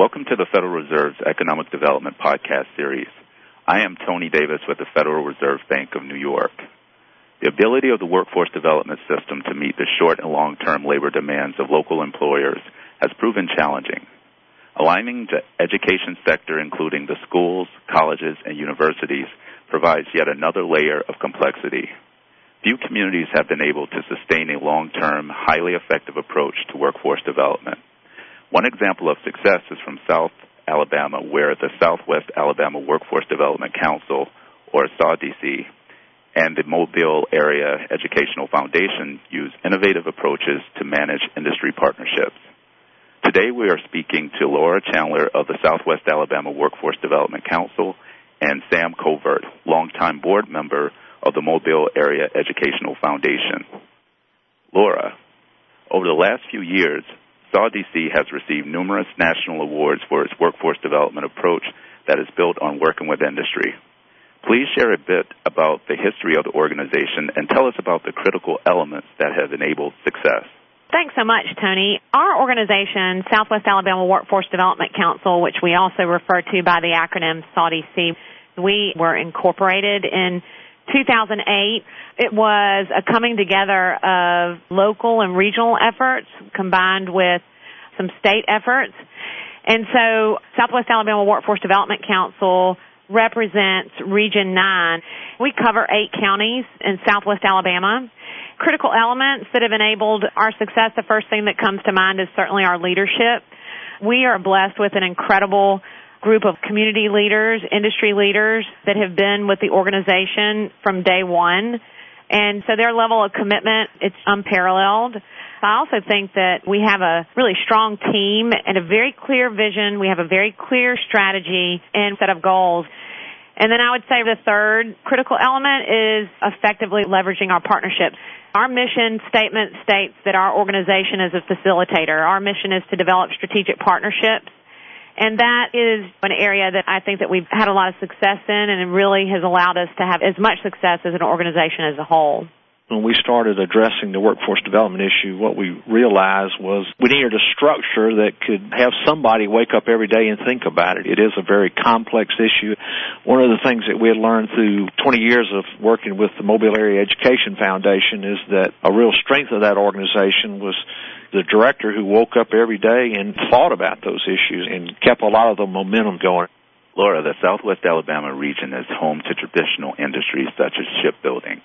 Welcome to the Federal Reserve's Economic Development Podcast Series. I am Tony Davis with the Federal Reserve Bank of New York. The ability of the workforce development system to meet the short and long term labor demands of local employers has proven challenging. Aligning the education sector, including the schools, colleges, and universities, provides yet another layer of complexity. Few communities have been able to sustain a long term, highly effective approach to workforce development. One example of success is from South Alabama, where the Southwest Alabama Workforce Development Council, or SAWDC, and the Mobile Area Educational Foundation use innovative approaches to manage industry partnerships. Today we are speaking to Laura Chandler of the Southwest Alabama Workforce Development Council and Sam Covert, longtime board member of the Mobile Area Educational Foundation. Laura, over the last few years, SAWDC has received numerous national awards for its workforce development approach that is built on working with industry. Please share a bit about the history of the organization and tell us about the critical elements that have enabled success. Thanks so much, Tony. Our organization, Southwest Alabama Workforce Development Council, which we also refer to by the acronym SAWDC, we were incorporated in 2008. It was a coming together of local and regional efforts combined with some state efforts. And so Southwest Alabama Workforce Development Council represents Region 9. We cover eight counties in southwest Alabama. Critical elements that have enabled our success, the first thing that comes to mind is certainly our leadership. We are blessed with an incredible group of community leaders, industry leaders that have been with the organization from day one. And so their level of commitment, it's unparalleled. I also think that we have a really strong team and a very clear vision. We have a very clear strategy and set of goals. And then I would say the third critical element is effectively leveraging our partnerships. Our mission statement states that our organization is a facilitator. Our mission is to develop strategic partnerships and that is an area that I think that we've had a lot of success in and really has allowed us to have as much success as an organization as a whole when we started addressing the workforce development issue, what we realized was we needed a structure that could have somebody wake up every day and think about it. It is a very complex issue. One of the things that we had learned through 20 years of working with the Mobile Area Education Foundation is that a real strength of that organization was the director who woke up every day and thought about those issues and kept a lot of the momentum going. Laura, the Southwest Alabama region is home to traditional industries such as shipbuilding.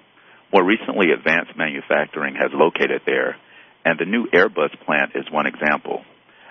More recently, advanced manufacturing has located there, and the new Airbus plant is one example.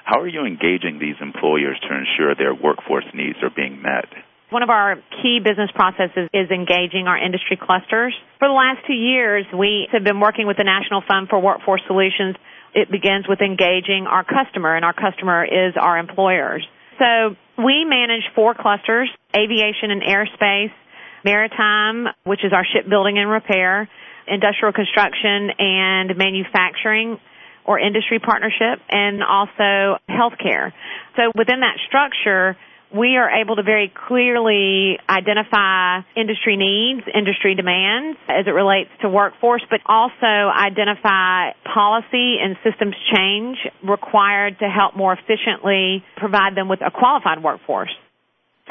How are you engaging these employers to ensure their workforce needs are being met? One of our key business processes is engaging our industry clusters. For the last two years, we have been working with the National Fund for Workforce Solutions. It begins with engaging our customer, and our customer is our employers. So we manage four clusters, aviation and aerospace, maritime, which is our shipbuilding and repair, industrial construction and manufacturing or industry partnership, and also healthcare. So within that structure, we are able to very clearly identify industry needs, industry demands as it relates to workforce, but also identify policy and systems change required to help more efficiently provide them with a qualified workforce.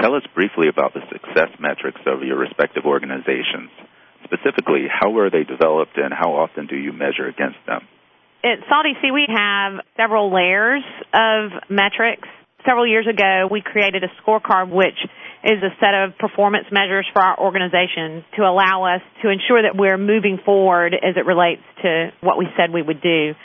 Tell us briefly about the success metrics of your respective organizations. Specifically, how were they developed and how often do you measure against them? At SAWDC, we have several layers of metrics. Several years ago, we created a scorecard which is a set of performance measures for our organization to allow us to ensure that we're moving forward as it relates to what we said we would do.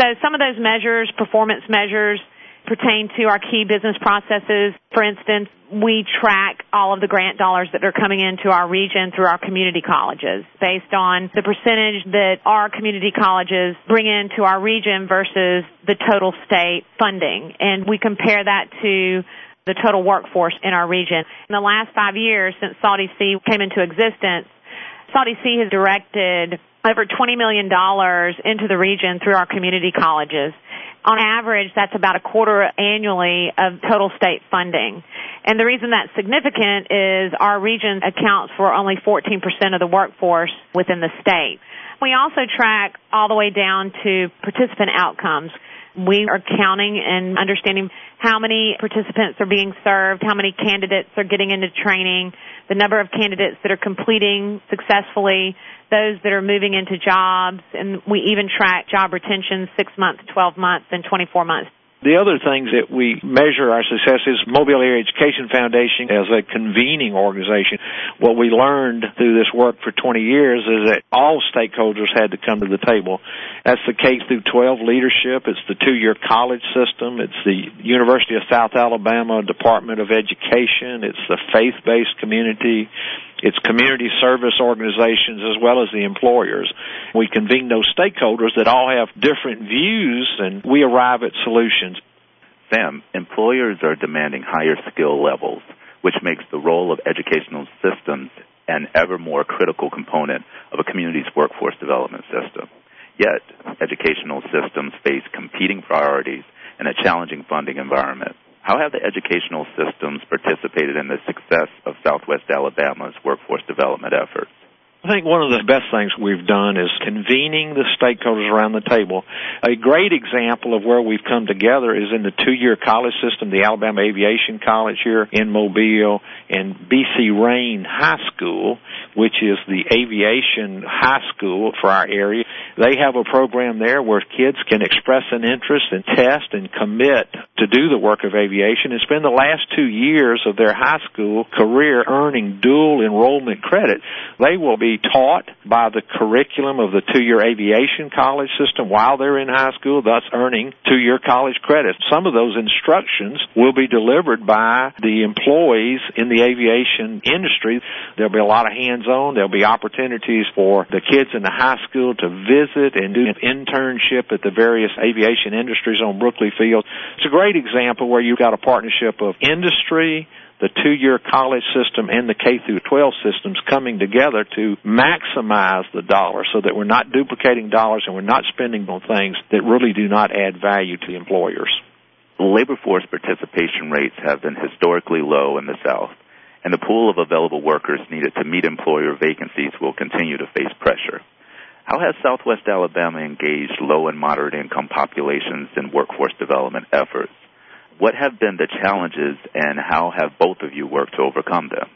So some of those measures, performance measures, pertain to our key business processes. For instance, we track all of the grant dollars that are coming into our region through our community colleges based on the percentage that our community colleges bring into our region versus the total state funding. And we compare that to the total workforce in our region. In the last five years since SAWDC came into existence, SAWDC has directed over $20 million into the region through our community colleges on average, that's about a quarter annually of total state funding. And the reason that's significant is our region accounts for only 14% of the workforce within the state. We also track all the way down to participant outcomes. We are counting and understanding how many participants are being served, how many candidates are getting into training, the number of candidates that are completing successfully, those that are moving into jobs, and we even track job retention six months, 12 months, and 24 months. The other things that we measure our success is Mobile Area Education Foundation as a convening organization. What we learned through this work for 20 years is that all stakeholders had to come to the table. That's the K through 12 leadership. It's the two-year college system. It's the University of South Alabama Department of Education. It's the faith-based community. It's community service organizations as well as the employers. We convene those stakeholders that all have different views and we arrive at solutions. Sam, employers are demanding higher skill levels, which makes the role of educational systems an ever more critical component of a community's workforce development system. Yet, educational systems face competing priorities in a challenging funding environment. How have the educational systems participated in the success of Southwest Alabama's workforce development efforts? I think one of the best things we've done is convening the stakeholders around the table. A great example of where we've come together is in the two-year college system, the Alabama Aviation College here in Mobile and BC Rain High School, which is the aviation high school for our area. They have a program there where kids can express an interest and test and commit to do the work of aviation and spend the last two years of their high school career earning dual enrollment credit. They will be taught by the curriculum of the two-year aviation college system while they're in high school, thus earning two-year college credits. Some of those instructions will be delivered by the employees in the aviation industry. There'll be a lot of hands-on. There'll be opportunities for the kids in the high school to visit and do an internship at the various aviation industries on Brookley Field. It's a great example where you've got a partnership of industry, the two-year college system and the K through 12 systems coming together to maximize the dollar so that we're not duplicating dollars and we're not spending on things that really do not add value to the employers. Labor force participation rates have been historically low in the South, and the pool of available workers needed to meet employer vacancies will continue to face pressure. How has Southwest Alabama engaged low and moderate income populations in workforce development efforts? What have been the challenges and how have both of you worked to overcome them?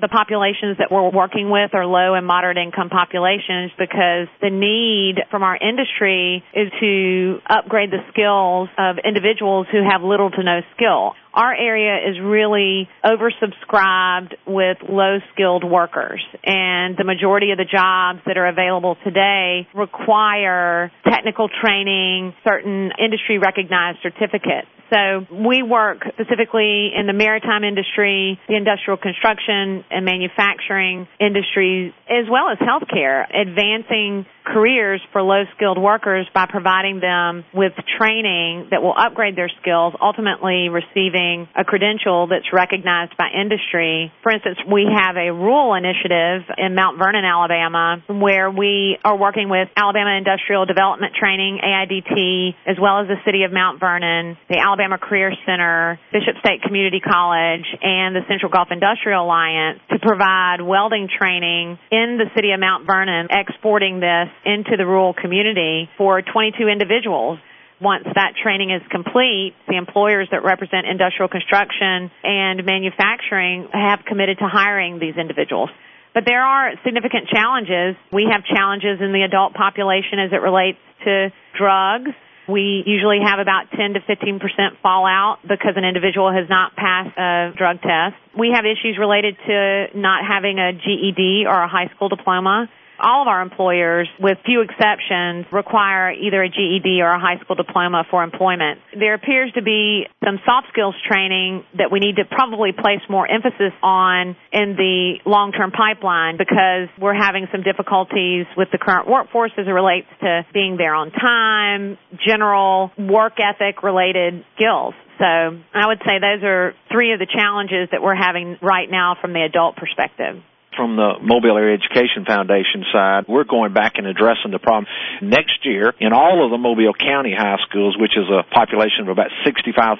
the populations that we're working with are low and moderate income populations because the need from our industry is to upgrade the skills of individuals who have little to no skill. Our area is really oversubscribed with low skilled workers and the majority of the jobs that are available today require technical training, certain industry recognized certificates. So we work specifically in the maritime industry, the industrial construction and manufacturing industries, as well as healthcare, advancing careers for low skilled workers by providing them with training that will upgrade their skills, ultimately receiving a credential that's recognized by industry. For instance, we have a rural initiative in Mount Vernon, Alabama, where we are working with Alabama Industrial Development Training, AIDT, as well as the city of Mount Vernon, the Alabama Career Center, Bishop State Community College, and the Central Gulf Industrial Alliance to provide welding training in the city of Mount Vernon, exporting this into the rural community for 22 individuals once that training is complete, the employers that represent industrial construction and manufacturing have committed to hiring these individuals. But there are significant challenges. We have challenges in the adult population as it relates to drugs we usually have about 10 to 15% fallout because an individual has not passed a drug test. We have issues related to not having a GED or a high school diploma all of our employers, with few exceptions, require either a GED or a high school diploma for employment. There appears to be some soft skills training that we need to probably place more emphasis on in the long-term pipeline because we're having some difficulties with the current workforce as it relates to being there on time, general work ethic related skills. So I would say those are three of the challenges that we're having right now from the adult perspective. From the Mobile Area Education Foundation side, we're going back and addressing the problem. Next year, in all of the Mobile County high schools, which is a population of about 65,000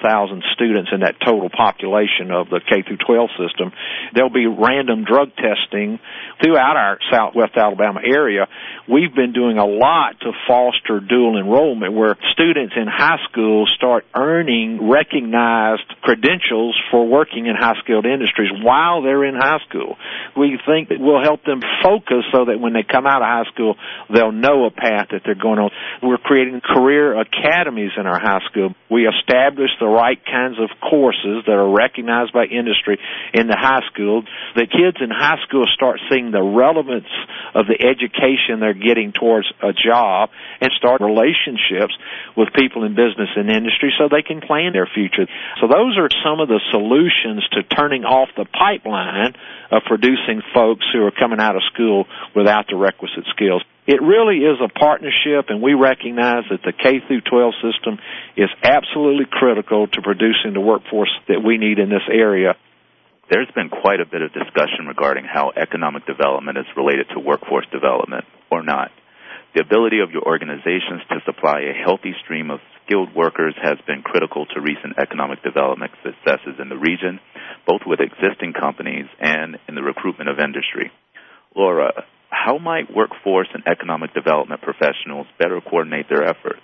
students in that total population of the K through 12 system, there'll be random drug testing throughout our Southwest Alabama area. We've been doing a lot to foster dual enrollment where students in high school start earning recognized credentials for working in high skilled industries while they're in high school. We think that will help them focus so that when they come out of high school, they'll know a path that they're going on. We're creating career academies in our high school. We establish the right kinds of courses that are recognized by industry in the high school. The kids in high school start seeing the relevance of the education they're getting towards a job and start relationships with people in business and industry so they can plan their future. So those are some of the solutions to turning off the pipeline of producing folks who are coming out of school without the requisite skills. It really is a partnership and we recognize that the K through 12 system is absolutely critical to producing the workforce that we need in this area. There's been quite a bit of discussion regarding how economic development is related to workforce development or not. The ability of your organizations to supply a healthy stream of skilled workers has been critical to recent economic development successes in the region, both with existing companies and in the recruitment of industry. Laura, how might workforce and economic development professionals better coordinate their efforts?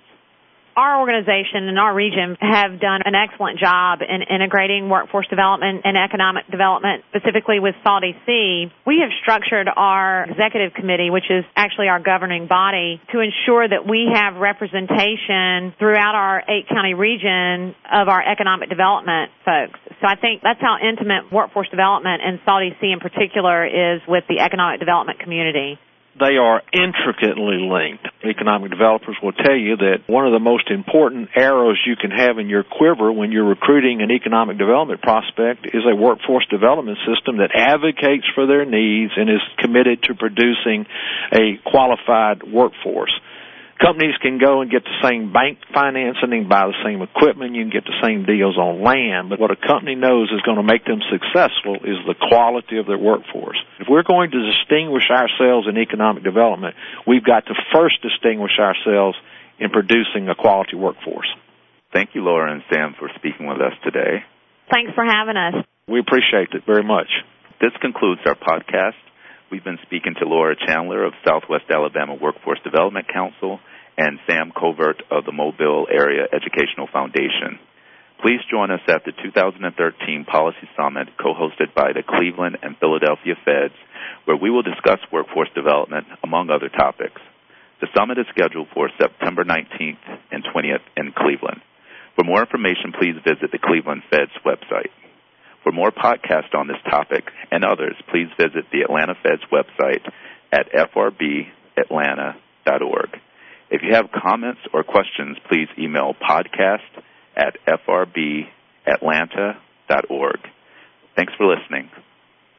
Our organization and our region have done an excellent job in integrating workforce development and economic development, specifically with Sea. We have structured our executive committee, which is actually our governing body, to ensure that we have representation throughout our eight county region of our economic development folks. So I think that's how intimate workforce development and Sea in particular is with the economic development community they are intricately linked. Economic developers will tell you that one of the most important arrows you can have in your quiver when you're recruiting an economic development prospect is a workforce development system that advocates for their needs and is committed to producing a qualified workforce companies can go and get the same bank financing and buy the same equipment. You can get the same deals on land. But what a company knows is going to make them successful is the quality of their workforce. If we're going to distinguish ourselves in economic development, we've got to first distinguish ourselves in producing a quality workforce. Thank you, Laura and Sam, for speaking with us today. Thanks for having us. We appreciate it very much. This concludes our podcast. We've been speaking to Laura Chandler of Southwest Alabama Workforce Development Council and Sam Covert of the Mobile Area Educational Foundation. Please join us at the 2013 Policy Summit co-hosted by the Cleveland and Philadelphia Feds, where we will discuss workforce development, among other topics. The summit is scheduled for September 19th and 20th in Cleveland. For more information, please visit the Cleveland Fed's website. For more podcasts on this topic and others, please visit the Atlanta Fed's website at frbatlanta.org. If you have comments or questions, please email podcast at frbatlanta.org. Thanks for listening.